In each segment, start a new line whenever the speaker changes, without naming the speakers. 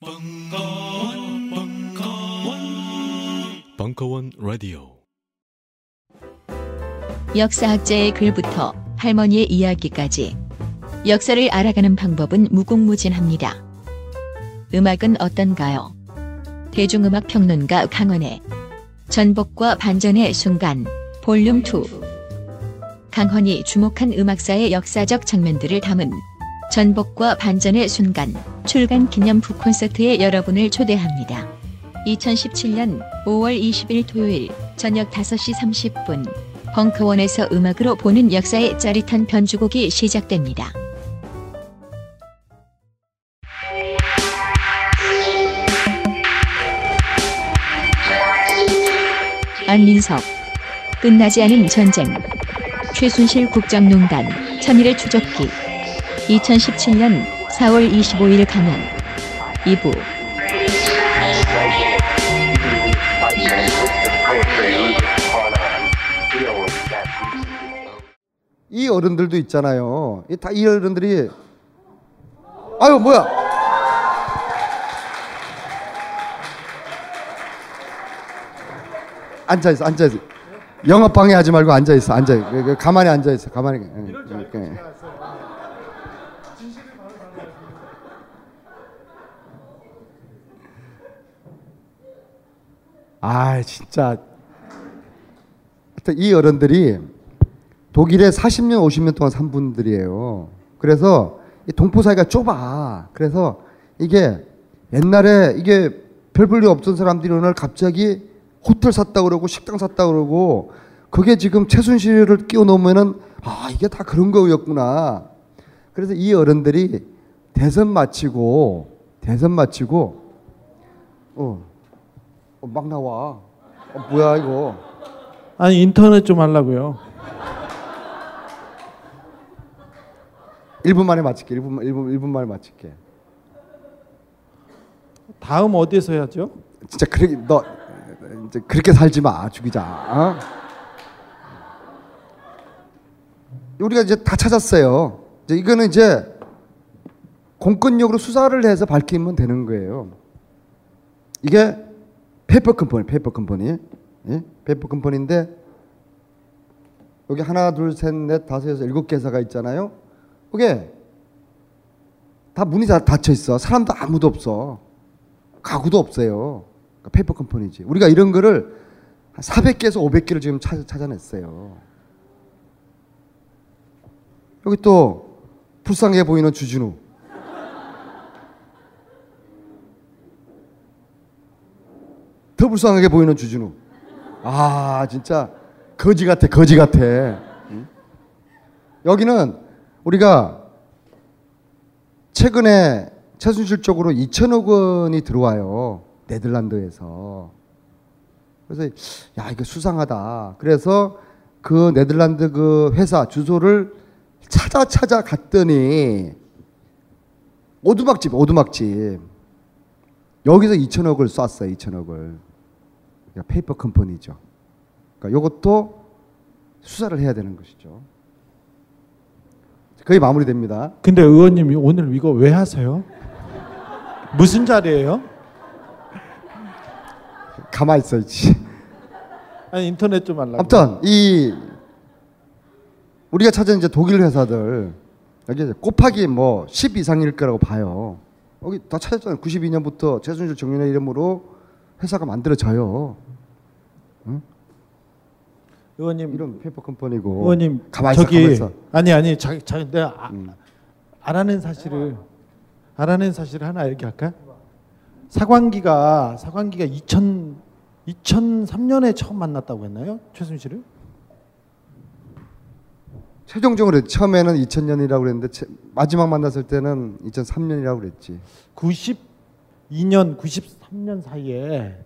벙커원, 벙커원, 벙커원 라디오.
역사학자의 글부터 할머니의 이야기까지 역사를 알아가는 방법은 무궁무진합니다. 음악은 어떤가요? 대중음악 평론가 강헌의 전복과 반전의 순간 볼륨 2 강헌이 주목한 음악사의 역사적 장면들을 담은 전복과 반전의 순간 출간 기념 북콘서트에 여러분을 초대합니다. 2017년 5월 20일 토요일 저녁 5시 30분 벙커원에서 음악으로 보는 역사의 짜릿한 변주곡이 시작됩니다. 안민석 끝나지 않은 전쟁 최순실 국정농단 천일의 추적기 2017년 4월 25일 강연 2부
이 어른들도 있잖아요. 이다이 어른들이 아유 뭐야? 앉아 있어, 앉아 있어. 영업 방해하지 말고 앉아 있어, 앉아. 그, 그, 가만히 앉아 있어, 가만히. 이렇게. 아 진짜. 이 어른들이 독일에 40년, 50년 동안 산 분들이에요. 그래서 이 동포 사이가 좁아. 그래서 이게 옛날에 이게 별 볼일 없던 사람들이 오늘 갑자기 호텔 샀다 그러고 식당 샀다 그러고 그게 지금 최순실을 끼워 넣으면은 아 이게 다 그런 거였구나. 그래서 이 어른들이 대선 마치고 대선 마치고 어, 어, 막 나와. 어, 뭐야 이거?
아니 인터넷 좀 하려고요.
1분 만에 마칠게. 1분 1분 1분 만에 마칠게.
다음 어디에서 해야죠?
진짜 그렇게 너 이제 그렇게 살지 마 죽이자. 어? 우리가 이제 다 찾았어요. 이제 이거는 이제 공권력으로 수사를 해서 밝히면 되는 거예요. 이게 페이퍼 컴퍼니, 페이퍼 컴퍼니, 예? 페이퍼 컴퍼니인데 여기 하나, 둘, 셋, 넷, 다섯, 여섯, 일곱 개 회사가 있잖아요. 그게 다 문이 다 닫혀 있어. 사람도 아무도 없어. 가구도 없어요. 그러니까 페이퍼 컴퍼니지. 우리가 이런 거를 한 400개에서 500개를 지금 찾, 찾아냈어요. 여기 또 불쌍해 보이는 주진우. 더 불쌍하게 보이는 주진우. 아 진짜 거지 같아 거지 같아. 응? 여기는 우리가 최근에 최순실 쪽으로 2천억 원이 들어와요. 네덜란드에서. 그래서 야 이거 수상하다. 그래서 그 네덜란드 그 회사 주소를 찾아 찾아 갔더니 오두막집 오두막집 여기서 2천억을 쐈어요. 2천억을. 그러니까 페이퍼 컴퍼니죠. 그러니까 이것도 수사를 해야 되는 것이죠. 거의 마무리됩니다.
근데 의원님이 오늘 이거 왜 하세요? 무슨 자리예요?
가만히 있어야지.
아니 인터넷 좀 하려고.
아무튼 이 우리가 찾은 이제 독일 회사들 여기 곱하기 뭐 10 이상일 거라고 봐요. 여기 다 찾았잖아요. 92년부터 최순실 정윤회 이름으로 회사가 만들어져요.
의원님
이런 페이퍼 컴퍼니고.
의원님
가만히 있어,
저기
있어.
아니 아니 자기 자기 내가 아,
음.
알아낸 사실을 알아낸 사실을 하나 얘기할까? 사관기가 사관기가 2000 2003년에 처음 만났다고 했나요? 최순실을?
최종적으로 처음에는 2000년이라고 그랬는데 채- 마지막 만났을 때는 2003년이라고 그랬지.
92년 93년 사이에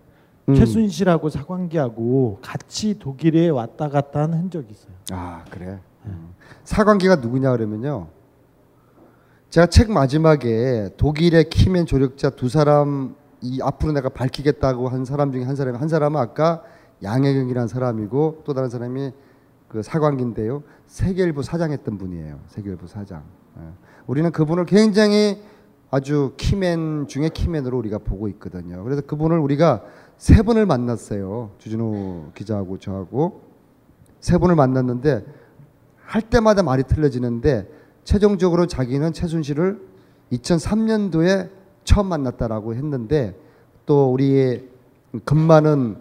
음.
최순실하고 사관기하고 같이 독일에 왔다 갔다 한 흔적이 있어요.
아 그래. 음. 사관계가 누구냐 그러면요. 제가 책 마지막에 독일의 키맨 조력자 두 사람 이 앞으로 내가 밝히겠다고 한 사람 중에 한 사람이 한 사람은 아까 양혜경이라는 사람이고 또 다른 사람이 그 사관기인데요. 세계일보 사장했던 분이에요. 세계일보 사장. 예. 우리는 그분을 굉장히 아주 키맨 중에 키맨으로 우리가 보고 있거든요. 그래서 그분을 우리가 세 번을 만났어요. 주진우 기자하고 저하고 세 번을 만났는데 할 때마다 말이 틀려지는데 최종적으로 자기는 최순실을 2003년도에 처음 만났다라고 했는데 또겁 많은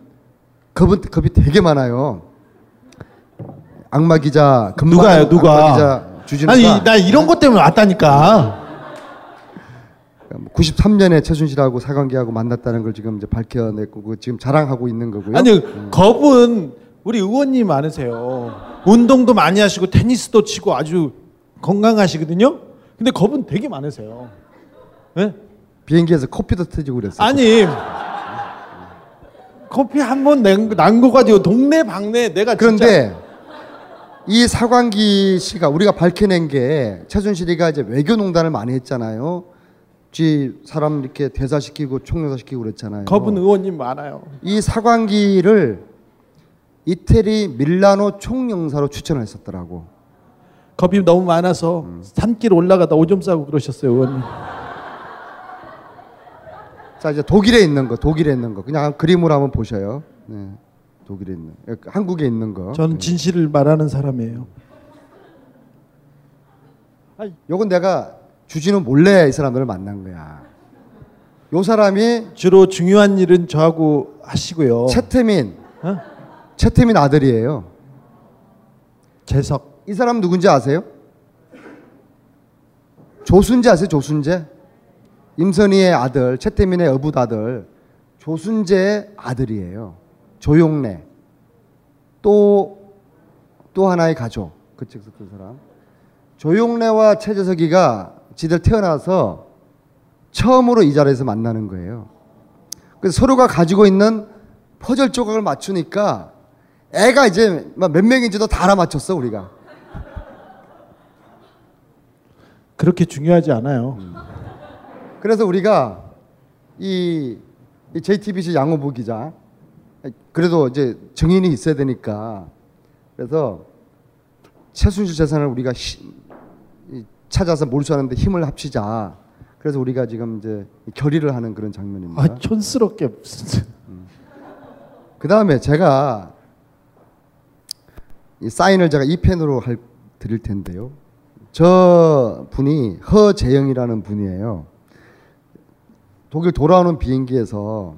겁은 겁이 되게 많아요. 악마 기자 겁
누가요? 누가?
주진우가
아니 나 이런 것 때문에 왔다니까.
93년에 최순실하고 사관계하고 만났다는 걸 지금 이제 밝혀냈고 그거 지금 자랑하고 있는 거고요.
아니 겁은 우리 의원님 많으세요. 운동도 많이 하시고 테니스도 치고 아주 건강하시거든요. 근데 겁은 되게 많으세요. 예?
비행기에서 커피도 터지고 그랬어요.
아니 커피 한 번 난거 가지고 동네 방네 내가 진짜
그런데 이 사관기 씨가 우리가 밝혀낸 게 최순실이가 이제 외교농단을 많이 했잖아요. 지 사람 이렇게 대사시키고 총영사시키고 그랬잖아요.
겁은 의원님 많아요.
이 사관기를 이태리 밀라노 총영사로 추천을 했었더라고.
겁이 너무 많아서 산길 올라가다 오줌 싸고 그러셨어요, 의원님.
자 이제 독일에 있는 거, 독일에 있는 거 그냥 그림으로 한번 보셔요. 네, 독일에 있는, 한국에 있는 거.
저는 진실을 말하는 사람이에요.
요건 내가 주진우 몰래 이 사람들을 만난 거야. 요 사람이
주로 중요한 일은 저하고 하시고요.
최태민,
어?
최태민 아들이에요.
재석.
이 사람 누군지 아세요? 조순재 아세요? 조순재? 임선희의 아들, 최태민의 어부 아들, 조순재의 아들이에요. 조용래. 또, 또 하나의 가족. 그책 썼던 사람. 조용래와 최재석이가 지들 태어나서 처음으로 이 자리에서 만나는 거예요. 그래서 서로가 가지고 있는 퍼즐 조각을 맞추니까 애가 이제 몇 명인지도 다 알아맞혔어 우리가.
그렇게 중요하지 않아요.
그래서 우리가 이, 이 JTBC 양호부 기자 그래도 이제 정인이 있어야 되니까 그래서 최순실 재산을 우리가 찾아서 몰수하는데 힘을 합치자. 그래서 우리가 지금 이제 결의를 하는 그런 장면입니다.
아, 촌스럽게
그 다음에 제가 이 사인을 제가 이 펜으로 할, 드릴 텐데요. 저 분이 허재영이라는 분이에요. 독일 돌아오는 비행기에서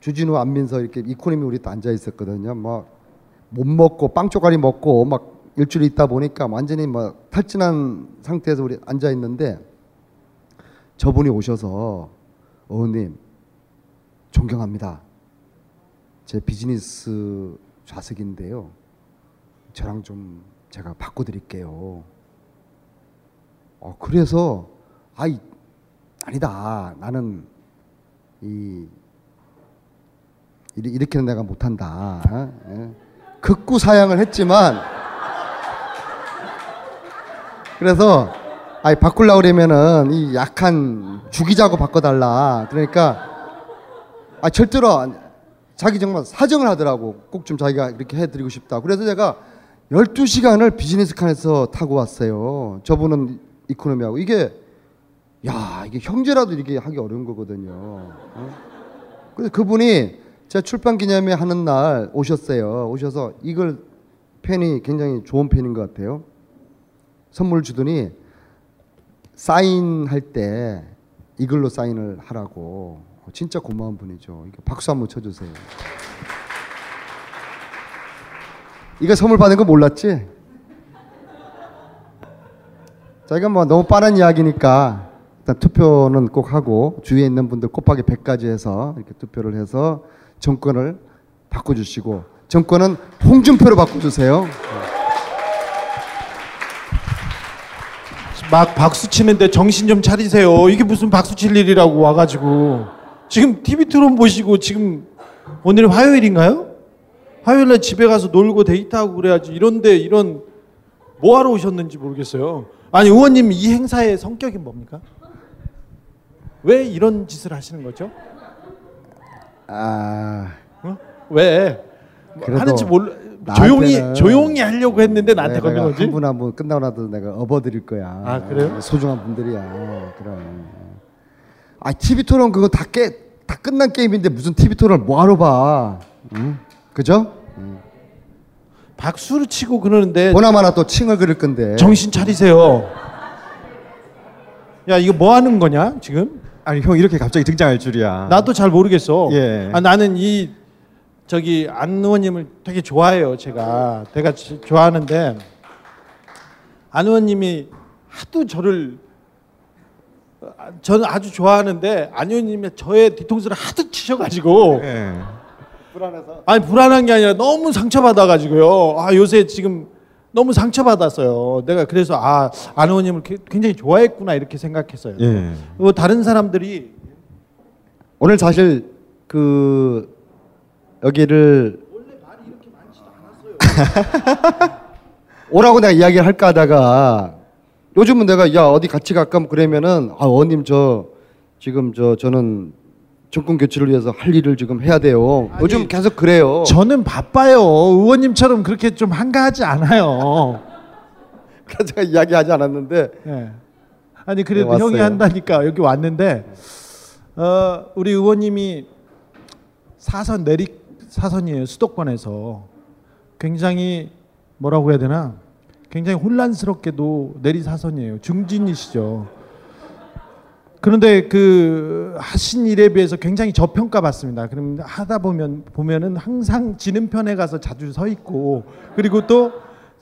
주진우 안민석 이렇게 이코노미 우리 또 앉아 있었거든요. 막 못 먹고 빵 쪼가리 먹고 막 일주일 있다 보니까 완전히 막 탈진한 상태에서 우리 앉아 있는데 저분이 오셔서 어머님 존경합니다. 제 비즈니스 좌석인데요. 저랑 좀 제가 바꿔드릴게요. 어, 그래서 아이 아니다. 나는 이 이렇게는 내가 못한다. 어? 예. 극구 사양을 했지만 그래서 아이 바꾸려 그러면은 이 약한 죽이자고 바꿔달라. 그러니까 아 절대로 안- 자기 정말 사정을 하더라고. 꼭 좀 자기가 이렇게 해드리고 싶다. 그래서 제가 12시간을 비즈니스 칸에서 타고 왔어요. 저분은 이코노미하고 이게 야 이게 형제라도 이렇게 하기 어려운 거거든요. 어? 그래서 그분이 제가 출판 기념회 하는 날 오셨어요. 오셔서 이걸 펜이 굉장히 좋은 펜인 것 같아요. 선물 주더니 사인할 때 이걸로 사인을 하라고 진짜 고마운 분이죠. 박수 한번 쳐주세요. 이거 선물 받은 거 몰랐지? 자 이건 뭐 너무 빠른 이야기니까 일단 투표는 꼭 하고 주위에 있는 분들 곱하기 100까지 해서 이렇게 투표를 해서 정권을 바꿔주시고 정권은 홍준표로 바꿔주세요.
막 박수 치는데 정신 좀 차리세요. 이게 무슨 박수 칠 일이라고 와가지고 지금 TV 트론 보시고 지금 오늘 화요일인가요? 화요일날 집에 가서 놀고 데이트하고 그래야지 이런데 이런 뭐 하러 오셨는지 모르겠어요. 아니 의원님 이 행사의 성격이 뭡니까? 왜 이런 짓을 하시는 거죠?
아
어? 왜뭐
그래도-
하는지 몰라 조용히 조용히 하려고 했는데 나한테
내가
걸린 거지.
한분 한 분 끝나고 나도 내가 업어드릴 거야.
아, 그래요?
소중한 분들이야. 그래. 아 TV 토론 그거 다 깨 다 끝난 게임인데 무슨 TV 토론 뭐하러 봐? 응? 그죠?
박수를 치고 그러는데
보나마나 또 칭을 그릴 건데.
정신 차리세요. 야 이거 뭐 하는 거냐 지금?
아니 형 이렇게 갑자기 등장할 줄이야.
나도 잘 모르겠어.
예.
아, 나는 이 저기 안 의원님을 되게 좋아해요. 제가 지- 좋아하는데 안 의원님이 하도 저를 아, 저는 아주 좋아하는데 안 의원님이 저의 뒤통수를 하도 치셔가지고
예.
아니 불안한 게 아니라 너무 상처받아가지고요. 아 요새 지금 너무 상처받았어요. 내가 그래서 아 안 의원님을 게- 굉장히 좋아했구나 이렇게 생각했어요.
예.
뭐 다른 사람들이
오늘 사실 그 여기를 오라고 내가 이야기를 할까 하다가 요즘은 내가 야 어디 같이 갈까 뭐 그러면은 아 어님 저 지금 저 저는 정권 교체를 위해서 할 일을 지금 해야 돼요.
아니,
요즘 계속 그래요.
저는 바빠요. 의원님처럼 그렇게 좀 한가하지 않아요.
그래서 제가 이야기하지 않았는데
예. 아니 그래도
네.
형이 한다니까 여기 왔는데 어, 우리 의원님이 사선 내리 사선이에요 수도권에서 굉장히 뭐라고 해야 되나 굉장히 혼란스럽게도 내리 사선이에요 중진이시죠. 그런데 그 하신 일에 비해서 굉장히 저평가 받습니다. 그럼 하다 보면 보면은 항상 지는 편에 가서 자주 서 있고 그리고 또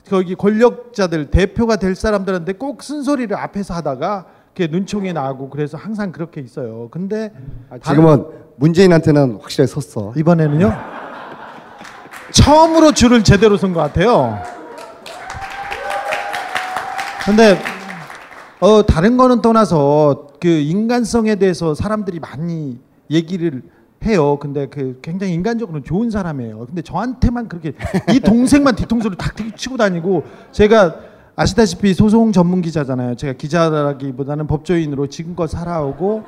거기 권력자들 대표가 될 사람들한테 꼭 쓴소리를 앞에서 하다가 이렇게 눈총에 나고 그래서 항상 그렇게 있어요. 근데
아, 지금은 문재인한테는 확실하게 섰어.
이번에는요 처음으로 줄을 제대로 선 것 같아요. 근데 어 다른 거는 떠나서 그 인간성에 대해서 사람들이 많이 얘기를 해요. 근데 그 굉장히 인간적으로 좋은 사람이에요. 근데 저한테만 그렇게 이 동생만 뒤통수를 탁 치고 다니고 제가 아시다시피 소송 전문 기자잖아요. 제가 기자라기보다는 법조인으로 지금껏 살아오고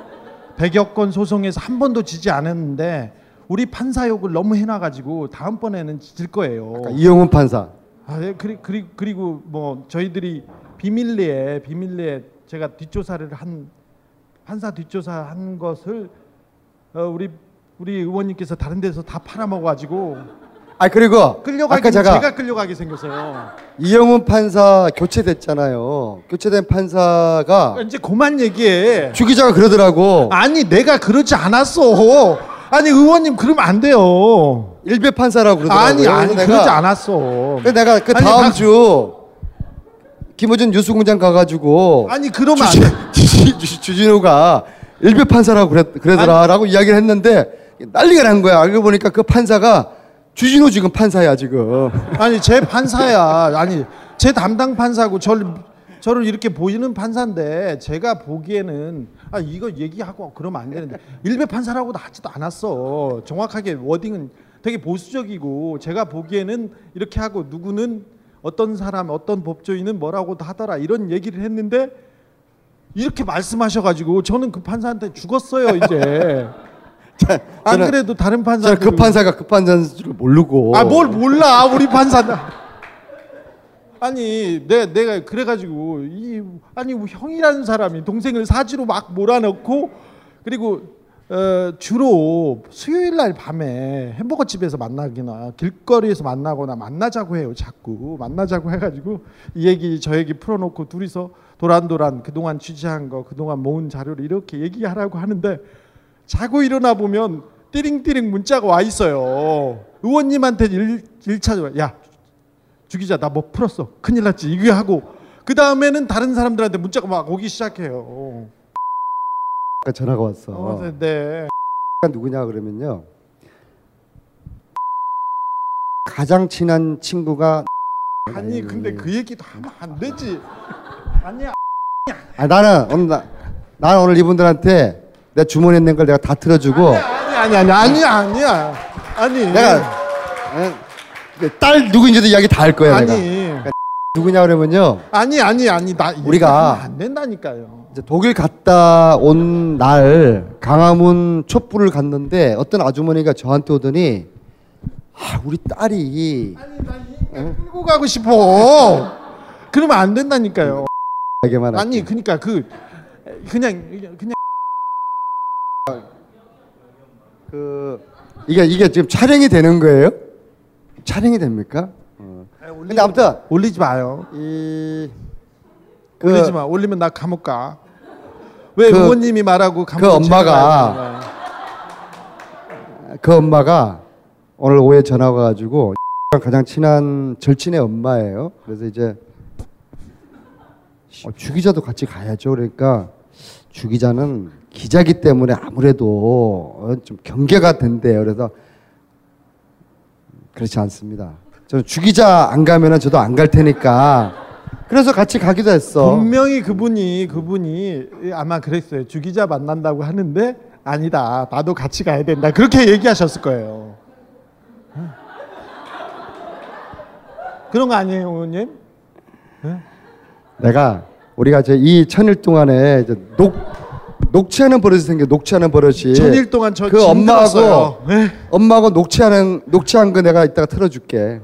100여 건 소송에서 한 번도 지지 않았는데 우리 판사 욕을 너무 해놔가지고 다음번에는 질 거예요.
이영훈 판사.
아, 예, 그리, 그리, 그리고 뭐 저희들이 비밀리에 비밀리에 제가 뒷조사를 한 판사 뒷조사 한 것을 어, 우리 우리 의원님께서 다른 데서 다 팔아먹어가지고
아 그리고
끌려가기
아까 제가,
제가 끌려가게 생겼어요.
이영훈 판사 교체됐잖아요. 교체된 판사가
이제 그만 얘기해.
주 기자가 그러더라고.
아니 내가 그러지 않았어. 아니 의원님 그러면 안 돼요.
일베 판사라고 그러더라고요.
아니 아니
그래서
그러지
내가,
않았어.
그래서 내가 그
아니,
다음
박-
주 김호준 뉴스공장 가가지고
아니 그러면 안
주진,
돼.
주진, 주- 주진우가 일베 판사라고 그랬, 그러더라라고 이야기를 했는데 난리가 난 거야. 알고 보니까 그 판사가 주진우 지금 판사야 지금.
아니 제 판사야. 아니 제 담당 판사고 저를 저를 이렇게 보이는 판사인데 제가 보기에는 아 이거 얘기하고 그러면 안 되는데 일베 판사라고도 하지도 않았어. 정확하게 워딩은 되게 보수적이고 제가 보기에는 이렇게 하고 누구는 어떤 사람 어떤 법조인은 뭐라고도 하더라 이런 얘기를 했는데 이렇게 말씀하셔가지고 저는 그 판사한테 죽었어요 이제. 안
저는-
그래도 다른 판사
그 판사가 그 판사인 줄 모르고.
아 뭘 몰라 우리 판사 아니 내가 내가 그래가지고 이 아니 뭐 형이라는 사람이 동생을 사지로 막 몰아넣고 그리고 어, 주로 수요일 날 밤에 햄버거 집에서 만나기나 길거리에서 만나거나 만나자고 해요 자꾸 만나자고 해가지고 이 얘기 저 얘기 풀어놓고 둘이서 도란도란 그동안 취재한 거 그동안 모은 자료를 이렇게 얘기하라고 하는데 자고 일어나 보면 띠링띠링 문자가 와 있어요. 의원님한테 일, 일차적으로 야 주기자 나 뭐 풀었어 큰일 났지 이거 하고 그 다음에는 다른 사람들한테 문자가 막 오기 시작해요.
아까 전화가 왔어.
어, 네.
누구냐 그러면요. 가장 친한 친구가
아니 근데 그 얘기도 하면 안 되지. 아니야.
아 나는 오늘 나, 나는 오늘 이분들한테 내가 주문해 낸걸 내가 다 틀어주고
아니 아니 아니 아니 아니야. 아니
내가 딸 누구인지도 이야기 다 할 거야 내가
아니
누구냐 그러면요
아니 아니 아니 나
우리가-
안 된다니까요.
이제 독일 갔다 온 날 강화문 촛불을 갔는데 어떤 아주머니가 저한테 오더니 아, 우리 딸이
끌고 가고 싶어. 그러면 안 된다니까요. 아니 그러니까 그 그냥 그냥
그 이게 이게 지금 촬영이 되는 거예요? 촬영이 됩니까? 어. 근데 아무튼
올리지 마요.
이 그,
올리지 마. 올리면 나 감옥 가. 왜
그-
의원님이 말하고 감옥
그 엄마가 그 엄마가 오늘 오후에 전화가 가지고 가장 친한 절친의 엄마예요. 그래서 이제 어, 주 기자도 같이 가야죠. 그러니까 주 기자는 기자기 때문에 아무래도 어, 좀 경계가 된대요. 그래서 그렇지 않습니다. 저는 주 기자 안 가면은 저도 안 갈 테니까 그래서 같이 가기도 했어.
분명히 그분이 그분이 아마 그랬어요. 주 기자 만난다고 하는데 아니다. 나도 같이 가야 된다. 그렇게 얘기하셨을 거예요. 그런 거 아니에요, 의원님?
내가 우리가 이제 이 천일 동안에 녹 녹취하는 버릇이 생겨 녹취하는 버릇이
천일 동안 저
그. 엄마하고
네.
엄마하고 녹취하는 녹취한 거 내가 이따가 틀어줄게.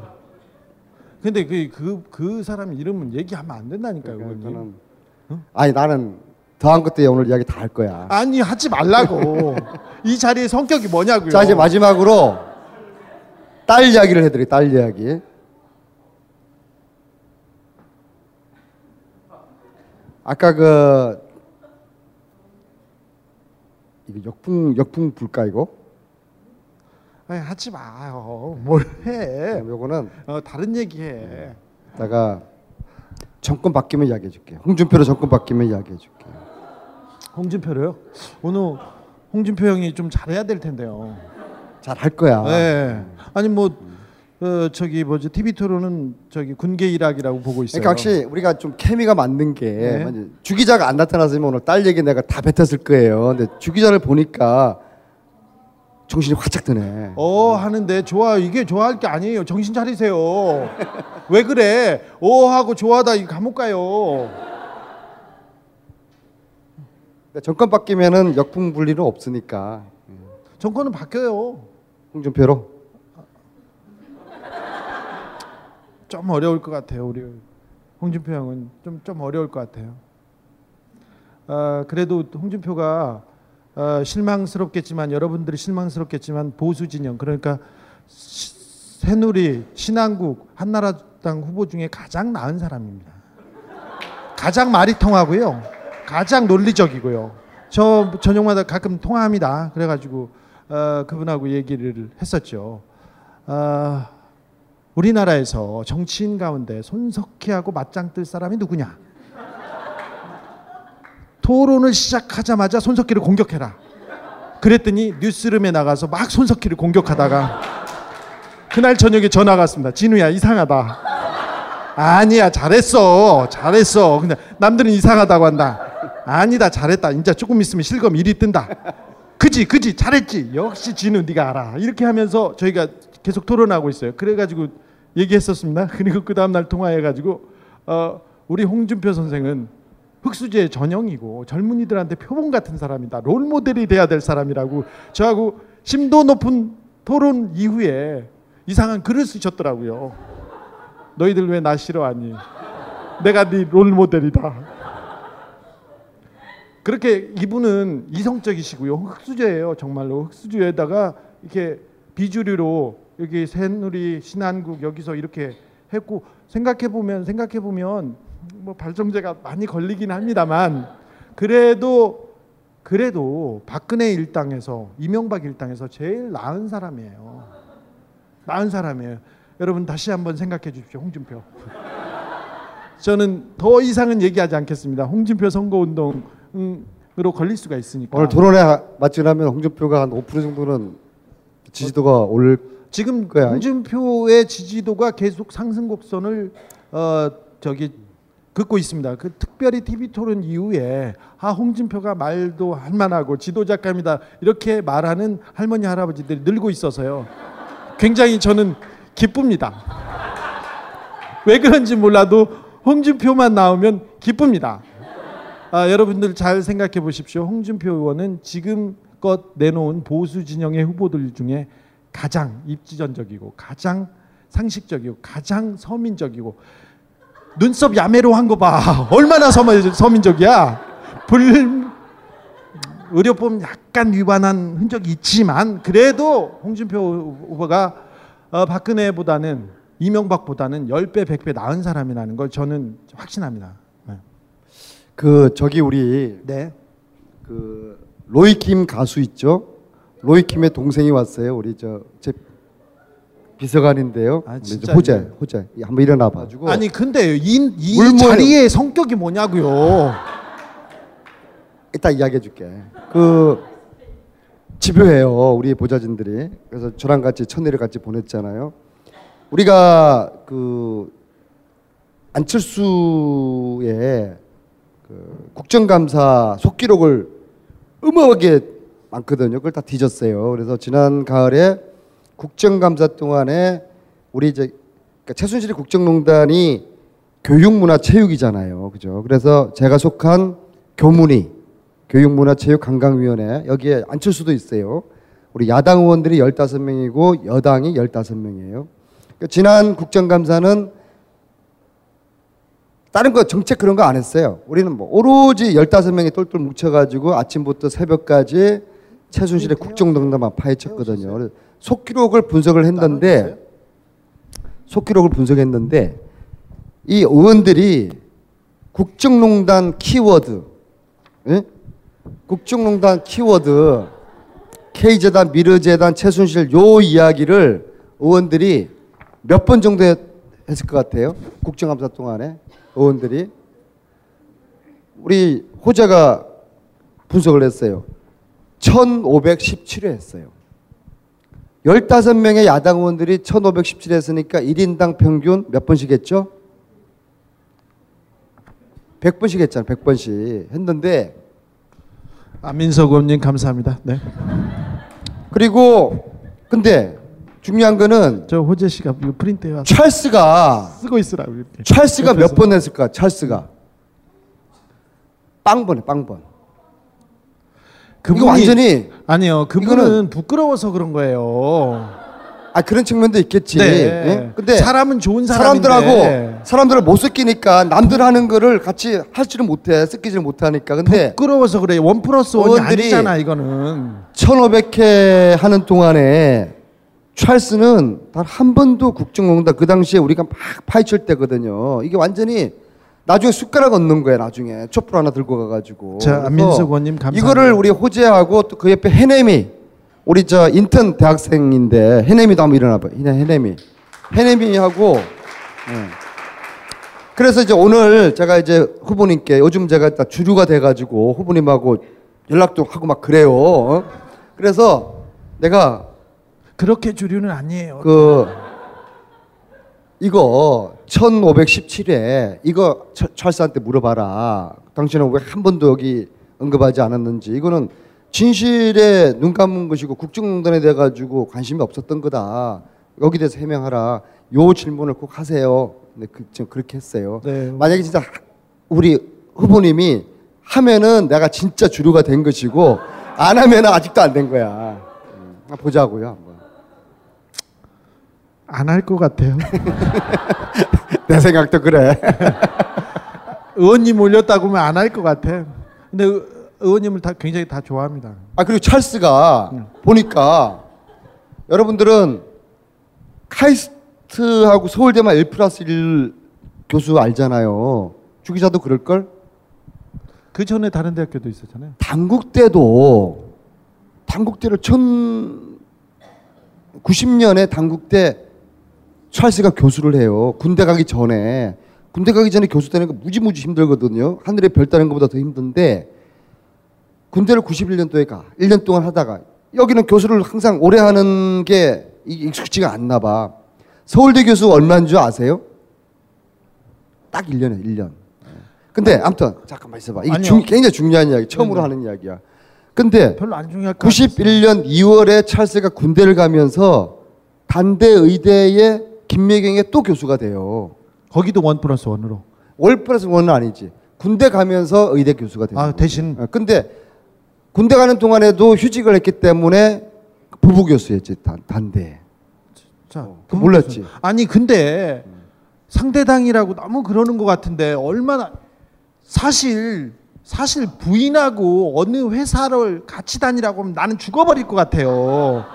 근데 그그 그 사람 이름은 얘기하면 안 된다니까요,
그러니까. 저는 아니 나는 더한 것도 오늘 이야기 다 할 거야.
아니 하지 말라고. 이 자리의 성격이 뭐냐고요.
자 이제 마지막으로 딸 이야기를 해드릴 딸 이야기. 아까 그 이거 역풍 역풍 불까 이거?
아니, 하지 마요. 뭘 해?
요거는
어, 다른 얘기해.
내가 정권 바뀌면 이야기해 줄게. 홍준표로 정권 바뀌면 이야기해 줄게.
홍준표로요? 오늘 홍준표 형이 좀 잘해야 될 텐데요.
잘 할 거야.
네. 아니 뭐 어, 저기 뭐지 TV 토론은 저기 군계 일학이라고 보고 있어요.
그러니까 혹시 우리가 좀 케미가 맞는 게
네.
만약에 주 기자가 안 나타났으면 오늘 딸 얘기 내가 다 뱉었을 거예요. 근데 주 기자를 보니까 정신이 활짝 드네.
어 하는데 좋아 이게 좋아할 게 아니에요. 정신 차리세요. 왜 그래? 어 하고 좋아하다 이 감옥 가요.
정권 바뀌면은 역풍 불 일은 없으니까
정권은 바뀌어요.
홍준표로
좀 어려울 것 같아요. 우리 홍준표 형은 좀 좀 어려울 것 같아요. 아, 그래도 홍준표가 어, 실망스럽겠지만 여러분들이 실망스럽겠지만 보수 진영 그러니까 시- 새누리, 신한국, 한나라당 후보 중에 가장 나은 사람입니다. 가장 말이 통하고요. 가장 논리적이고요. 저 저녁마다 가끔 통화합니다. 그래가지고 어, 그분하고 얘기를 했었죠. 아, 우리나라에서 정치인 가운데 손석희하고 맞짱 뜰 사람이 누구냐? 토론을 시작하자마자 손석희를 공격해라. 그랬더니 뉴스룸에 나가서 막 손석희를 공격하다가 그날 저녁에 전화가 왔습니다. 진우야 이상하다. 아니야 잘했어 잘했어. 근데 남들은 이상하다고 한다. 아니다 잘했다. 이제 조금 있으면 실검 1위 뜬다. 그지 그지 잘했지. 역시 진우 네가 알아. 이렇게 하면서 저희가 계속 토론하고 있어요. 그래가지고 얘기했었습니다. 그리고 그 다음 날 통화해가지고 어, 우리 홍준표 선생은 흑수제 전형이고 젊은이들한테 표본 같은 사람이다. 롤 모델이 돼야 될 사람이라고 저하고 심도 높은 토론 이후에 이상한 글을 쓰셨더라고요. 너희들 왜 나 싫어하니? 내가 네 롤 모델이다. 그렇게 이분은 이성적이시고요. 흑수저예요. 정말로 흑수저에다가 이렇게 비주류로 여기 새누리 신한국 여기서 이렇게 했고 생각해 보면 생각해 보면 뭐 발정제가 많이 걸리긴 합니다만 그래도 그래도 박근혜 일당에서 이명박 일당에서 제일 나은 사람이에요. 나은 사람이에요. 여러분 다시 한번 생각해 주십시오. 홍준표. 저는 더 이상은 얘기하지 않겠습니다. 홍준표 선거운동으로 걸릴 수가 있으니까.
오늘 토론에 맞지하면 홍준표가 한 5% 정도는 지지도가 오를
지금
거야.
홍준표의 지지도가 계속 상승 곡선을 어 저기 긋고 있습니다. 그 특별히 TV 토론 이후에 아 홍준표가 말도 할 만하고 지도자감이다 이렇게 말하는 할머니 할아버지들이 늘고 있어서요. 굉장히 저는 기쁩니다. 왜 그런지 몰라도 홍준표만 나오면 기쁩니다. 아, 여러분들 잘 생각해 보십시오. 홍준표 의원은 지금껏 내놓은 보수 진영의 후보들 중에 가장 입지전적이고 가장 상식적이고 가장 서민적이고 눈썹 야매로 한 거 봐. 얼마나 서민, 서민적이야. 불 의료법 약간 위반한 흔적이 있지만 그래도 홍준표 후보가 어, 박근혜보다는 이명박보다는 10배 100배 나은 사람이라는 걸 저는 확신합니다. 네.
그 저기 우리
네.
그 로이킴 가수 있죠? 로이킴의 동생이 왔어요. 우리 저 제 비서관인데요.
아,
호재, 호재. 한번 일어나 봐주고.
아니 근데 이, 이 자리의 성격이 뭐냐고요.
이따 이야기해 줄게. 그 집요해요. 우리 보좌진들이. 그래서 저랑 같이 천일을 같이 보냈잖아요. 우리가 그 안철수의 그 국정감사 속기록을 어마어마하게 많거든요. 그걸 다 뒤졌어요. 그래서 지난 가을에 국정감사 동안에 우리 이제 그러니까 최순실이 국정농단이 교육문화체육이잖아요. 그죠? 그래서 제가 속한 교문위 교육문화체육관광위원회 여기에 안철수도 있어요. 우리 야당 의원들이 15명이고 여당이 15명이에요. 그러니까 지난 국정감사는 다른 거 정책 그런 거 안 했어요. 우리는 뭐 오로지 15명이 똘똘 뭉쳐가지고 아침부터 새벽까지 최순실의 국정농단만 파헤쳤거든요. 속기록을 분석을 했는데 속기록을 분석했는데 이 의원들이 국정농단 키워드 예? 국정농단 키워드 K재단, 미르재단, 최순실 요 이야기를 의원들이 몇 번 정도 했- 했을 것 같아요? 국정감사 동안에 의원들이 우리 호재가 분석을 했어요. 1517회 했어요. 15명의 야당 의원들이 1517회 했으니까 1인당 평균 몇 번씩 했죠? 100번씩 했잖아요. 100번씩 했는데
안민석 의원님 감사합니다. 네.
그리고 근데 중요한 거는
저 호재 씨가 이거 프린트해
찰스가
쓰고 있으라고.
찰스가. 몇 번 했을까? 찰스가 빵번에 빵번.
그분이
이거 완전히
아니요. 그분은
이거는-
부끄러워서 그런 거예요.
아 그런 측면도 있겠지.
네.
예? 근데
사람은 좋은 사람인데
사람들하고 사람들을 못 섞이니까 남들 하는 거를 같이 할 줄은 못해 섞이지를 못하니까 근데
부끄러워서 그래. 원 플러스 원이 아니잖아 이거는.
1500회 하는 동안에 찰스는 단 한 번도 국정농단 그 당시에 우리가 막 파헤칠 때거든요. 이게 완전히 나중에 숟가락 얹는 거야 나중에 촛불 하나 들고 가가지고.
자, 안민석 의원님 감사합니다.
이거를 우리 호재하고 또 그 옆에 해냄이 우리 저 인턴 대학생인데 해냄이도 한번 일어나봐. 해냄이 해냄이하고. 예. 그래서 이제 오늘 제가 이제 후보님께 요즘 제가 다 주류가 돼가지고 후보님하고 연락도 하고 막 그래요. 어? 그래서 내가
그렇게 주류는 아니에요.
그 이거 1517회 이거 철- 찰스한테 물어봐라. 당신은 왜 한 번도 여기 언급하지 않았는지 이거는 진실에 눈 감은 것이고 국정농단에 대해 가지고 관심이 없었던 거다. 여기 대해서 해명하라. 요 질문을 꼭 하세요. 근데 그, 지금 그렇게 했어요.
네.
만약에 진짜 우리 후보님이 하면은 내가 진짜 주류가 된 것이고 안 하면은 아직도 안 된 거야. 음, 보자고요.
안 할 것 같아요.
내 생각도 그래.
의원님 올렸다고 하면 안 할 것 같아. 근데 의- 의원님을 다 굉장히 다 좋아합니다.
아 그리고 찰스가 보니까 여러분들은 카이스트하고 서울대만 1 플러스 1 교수 알잖아요. 주 기자도 그럴 걸?
그 전에 다른 대학교도 있었잖아요.
당국대도 당국대를 1090년에 당국대 찰스가 교수를 해요. 군대 가기 전에 군대 가기 전에 교수 되는 거 무지무지 힘들거든요. 하늘의 별 따는 것보다 더 힘든데 군대를 91년도에 가. 1년 동안 하다가 여기는 교수를 항상 오래 하는 게 이- 익숙지가 않나 봐. 서울대 교수 얼마인 줄 아세요? 딱 1년에 1년. 근데 아무튼 잠깐만 있어봐. 이게
아니요.
중, 굉장히 중요한 이야기. 처음으로 하는 이야기야. 근데
별로 안 중요할 것 같아요.
91년 2월에 찰스가 군대를 가면서 단대 의대의 김매경의 또 교수가 돼요.
거기도 원 플러스 원으로.
월 플러스 원은 아니지. 군대 가면서 의대 교수가 돼요.
아 대신
어, 근데 군대 가는 동안에도 휴직을 했기 때문에 부부 교수였지 단, 단대.
자,
그 몰랐지.
아니 근데 상대당이라고 너무 그러는 것 같은데 얼마나 사실 사실 부인하고 어느 회사를 같이 다니라고 하면 나는 죽어버릴 것 같아요.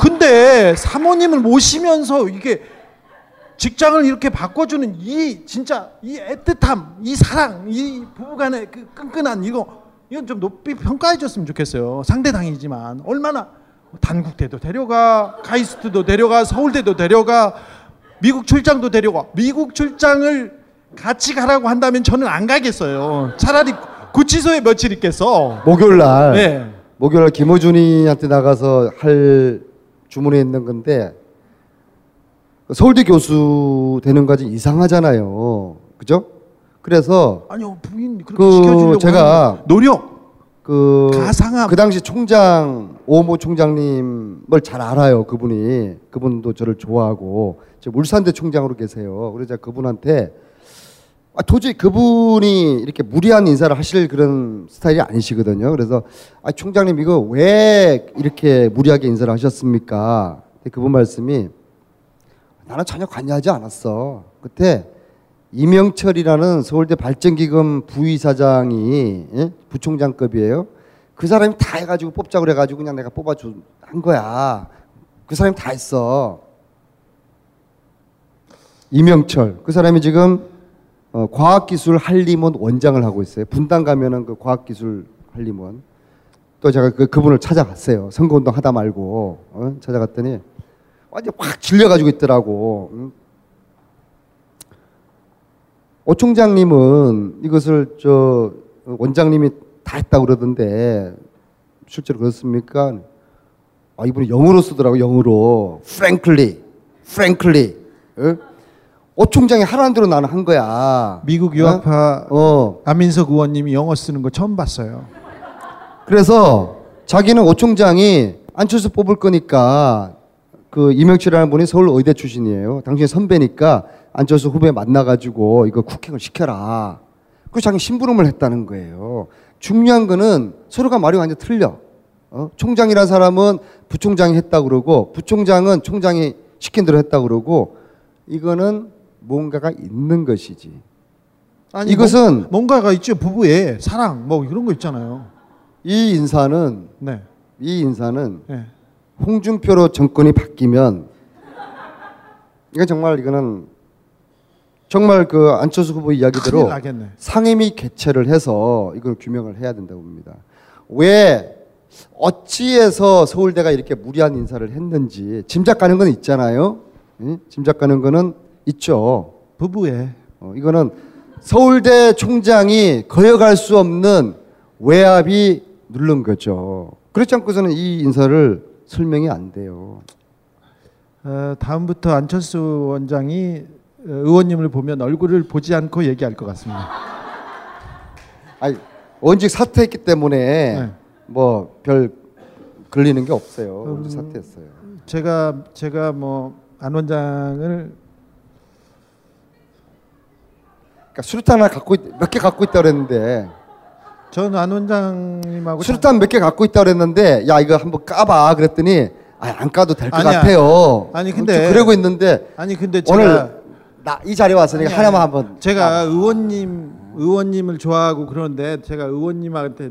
근데 사모님을 모시면서 이게 직장을 이렇게 바꿔주는 이 진짜 이 애틋함, 이 사랑, 이 부부간의 그 끈끈한 이거 이건 좀 높이 평가해줬으면 좋겠어요. 상대당이지만 얼마나 단국대도 데려가, 카이스트도 데려가, 서울대도 데려가, 미국 출장도 데려가. 미국 출장을 같이 가라고 한다면 저는 안 가겠어요. 차라리 구치소에 며칠 있겠어.
목요일 날
네.
목요일 날 김호준이한테 나가서 할 주문에 있는 건데 서울대 교수 되는 거지 이상하잖아요. 그죠? 그래서
아니요 부인 그렇게
그
시켜주려고
제가-
노력.
그,
가상함.
그 당시 총장 오모 총장님을 잘 알아요 그분이 그분도 저를 좋아하고 지금 울산대 총장으로 계세요 그래서 제가 그분한테 아, 도저히 그분이 이렇게 무리한 인사를 하실 그런 스타일이 아니시거든요 그래서 아, 총장님 이거 왜 이렇게 무리하게 인사를 하셨습니까 그분 말씀이 나는 전혀 관여하지 않았어 그때 이명철이라는 서울대 발전기금 부이사장이 예? 부총장급이에요. 그 사람이 다 해가지고 뽑자 그래가지고 그냥 내가 뽑아준 한 거야. 그 사람이 다 했어. 이명철 그 사람이 지금 어, 과학기술 한림원 원장을 하고 있어요. 분당 가면은 그 과학기술 한림원 또 제가 그 그분을 찾아갔어요. 선거운동 하다 말고 어? 찾아갔더니 완전 확 질려가지고 있더라고. 응? 오 총장님은 이것을 저 원장님이 다 했다 고 그러던데 실제로 그렇습니까? 아 이분이 영어로 쓰더라고 영어로 frankly, frankly. 어? 오 총장이 하라는 대로 나는 한 거야.
미국 유학파
어.
안민석 의원님이 영어 쓰는 거 처음 봤어요.
그래서 자기는 오 총장이 안철수 뽑을 거니까 그 이명철이라는 분이 서울 의대 출신이에요. 당신의 선배니까 안철수 후배 만나가지고 이거 쿠킹을 시켜라. 그래서 자기 심부름을 했다는 거예요. 중요한 거는 서로가 말이 완전 틀려. 어? 총장이라는 사람은 부총장이 했다 그러고 부총장은 총장이 시킨 대로 했다 그러고 이거는 뭔가가 있는 것이지.
아니
이것은
뭔- 뭔가가 있죠 부부의 사랑 뭐 이런 거 있잖아요.
이 인사는
네.
이 인사는
네.
홍준표로 정권이 바뀌면 이건 정말 이거는 정말 그 안철수 후보 이야기대로. 상임위 개최를 해서 이걸 규명을 해야 된다고 봅니다. 왜 어찌해서 서울대가 이렇게 무리한 인사를 했는지 짐작 가는 건 있잖아요. 응? 짐작 가는 거는 있죠.
부부의
어, 이거는 서울대 총장이 거역할 수 없는 외압이 누른 거죠. 그렇지 않고서는 이 인사를 설명이 안 돼요.
어, 다음부터 안철수 원장이 어, 의원님을 보면 얼굴을 보지 않고 얘기할 것 같습니다.
아니 원직 사퇴했기 때문에
네.
뭐별 걸리는 게 없어요.
음.
원직 사퇴했어요.
제가 제가 뭐 안 원장을
그러니까 수류탄 하나 갖고 몇 개 갖고 있다 그랬는데
전안 원장님하고
수류탄 몇 개 갖고 있다 그랬는데 야 이거 한번 까봐 그랬더니 아, 안 까도 될 것. 같아요.
아니, 근데-
좀 그러고 있는데
아니 근데 제가
오늘 나 이 자리에 왔으니까
아니,
하나만. 한번
제가 의원님 의원님을 좋아하고 그러는데 제가 의원님한테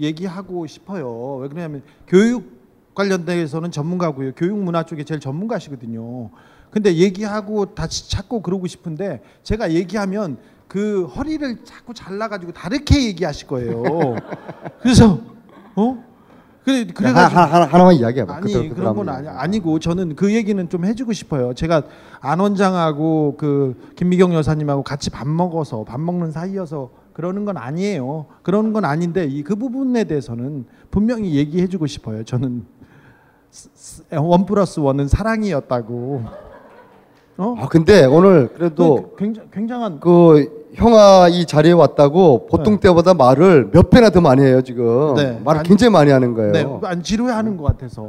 얘기하고 싶어요. 왜 그러냐면 교육 관련돼서는 전문가고요. 교육 문화 쪽에 제일 전문가시거든요. 근데 얘기하고 다시 찾고 그러고 싶은데 제가 얘기하면 그 허리를 자꾸 잘라가지고 다르게 얘기하실 거예요. 그래서 어? 그래 그래가지고
하나, 하나, 하나만 이야기해봐.
아니
그대로
그런 건 아니, 아니고 저는 그 얘기는 좀 해주고 싶어요. 제가 안 원장하고 그 김미경 여사님하고 같이 밥 먹어서 밥 먹는 사이여서 그러는 건 아니에요. 그러는 건 아닌데 이 그 부분에 대해서는 분명히 얘기해주고 싶어요. 저는 원 플러스 원은 사랑이었다고. 어?
아 근데 오늘 그래도
그 굉장, 굉장한
그 형아 이 자리에 왔다고 보통 때보다 말을 몇 배나 더 많이 해요 지금
네.
말을 굉장히 많이 하는 거예요.
네, 안 지루해하는 것 같아서.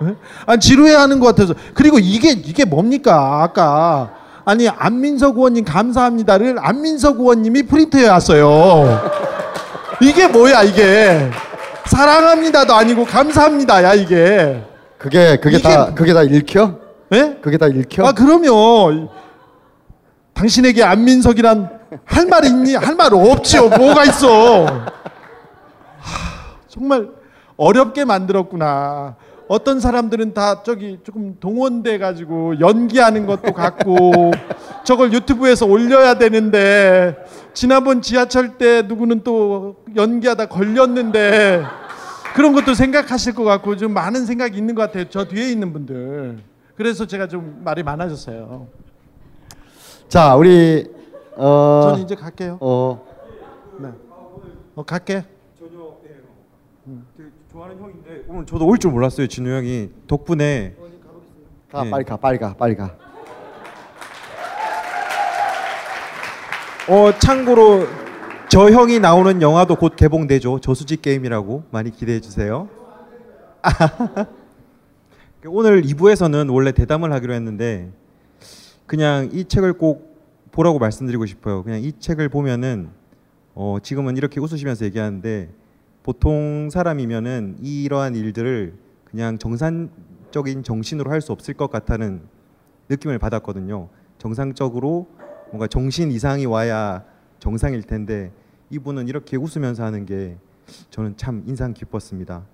네? 안 지루해하는 것 같아서. 그리고 이게 이게 뭡니까? 아까 아니 안민석 의원님 감사합니다를 안민석 의원님이 프린트해 왔어요. 이게 뭐야 이게? 사랑합니다도 아니고 감사합니다야 이게.
그게 그게
이게-
다 그게 다 읽혀?
예?
그게 다 읽혀?
아 그럼요. 당신에게 안민석이란 할 말 있니? 할 말 없지요. 뭐가 있어? 하, 정말 어렵게 만들었구나. 어떤 사람들은 다 저기 조금 동원돼 가지고 연기하는 것도 같고 저걸 유튜브에서 올려야 되는데 지난번 지하철 때 누구는 또 연기하다 걸렸는데 그런 것도 생각하실 것 같고 좀 많은 생각이 있는 것 같아요. 저 뒤에 있는 분들. 그래서 제가 좀 말이 많아졌어요.
자, 우리 어,
저는 이제 갈게요.
어,
네. 어, 갈게.
좋아하는 형인데 오늘 저도 올 줄 몰랐어요. 진우 형이 덕분에
가
네.
빨리 가, 빨리 가, 빨리 가.
어 참고로 저 형이 나오는 영화도 곧 개봉되죠. 저수지 게임이라고 많이 기대해 주세요. 오늘 2부에서는 원래 대담을 하기로 했는데 그냥 이 책을 꼭 보라고 말씀드리고 싶어요. 그냥 이 책을 보면은 어 지금은 이렇게 웃으시면서 얘기하는데 보통 사람이면은 이러한 일들을 그냥 정상적인 정신으로 할 수 없을 것 같다는 느낌을 받았거든요. 정상적으로 뭔가 정신 이상이 와야 정상일 텐데 이분은 이렇게 웃으면서 하는 게 저는 참 인상 깊었습니다.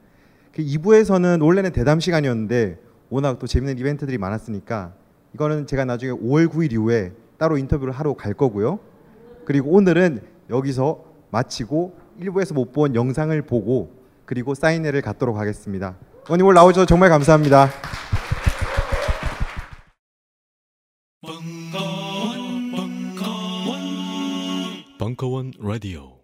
그 2부에서는 원래는 대담 시간이었는데 워낙 또 재밌는 이벤트들이 많았으니까 이거는 제가 나중에 5월 9일 이후에 따로 인터뷰를 하러 갈 거고요. 그리고 오늘은 여기서 마치고 1부에서 못 본 영상을 보고 그리고 사인회를 갖도록 하겠습니다. 오늘 오늘 나오셔서 정말 감사합니다.
벙커원, 벙커원, 벙커원 라디오.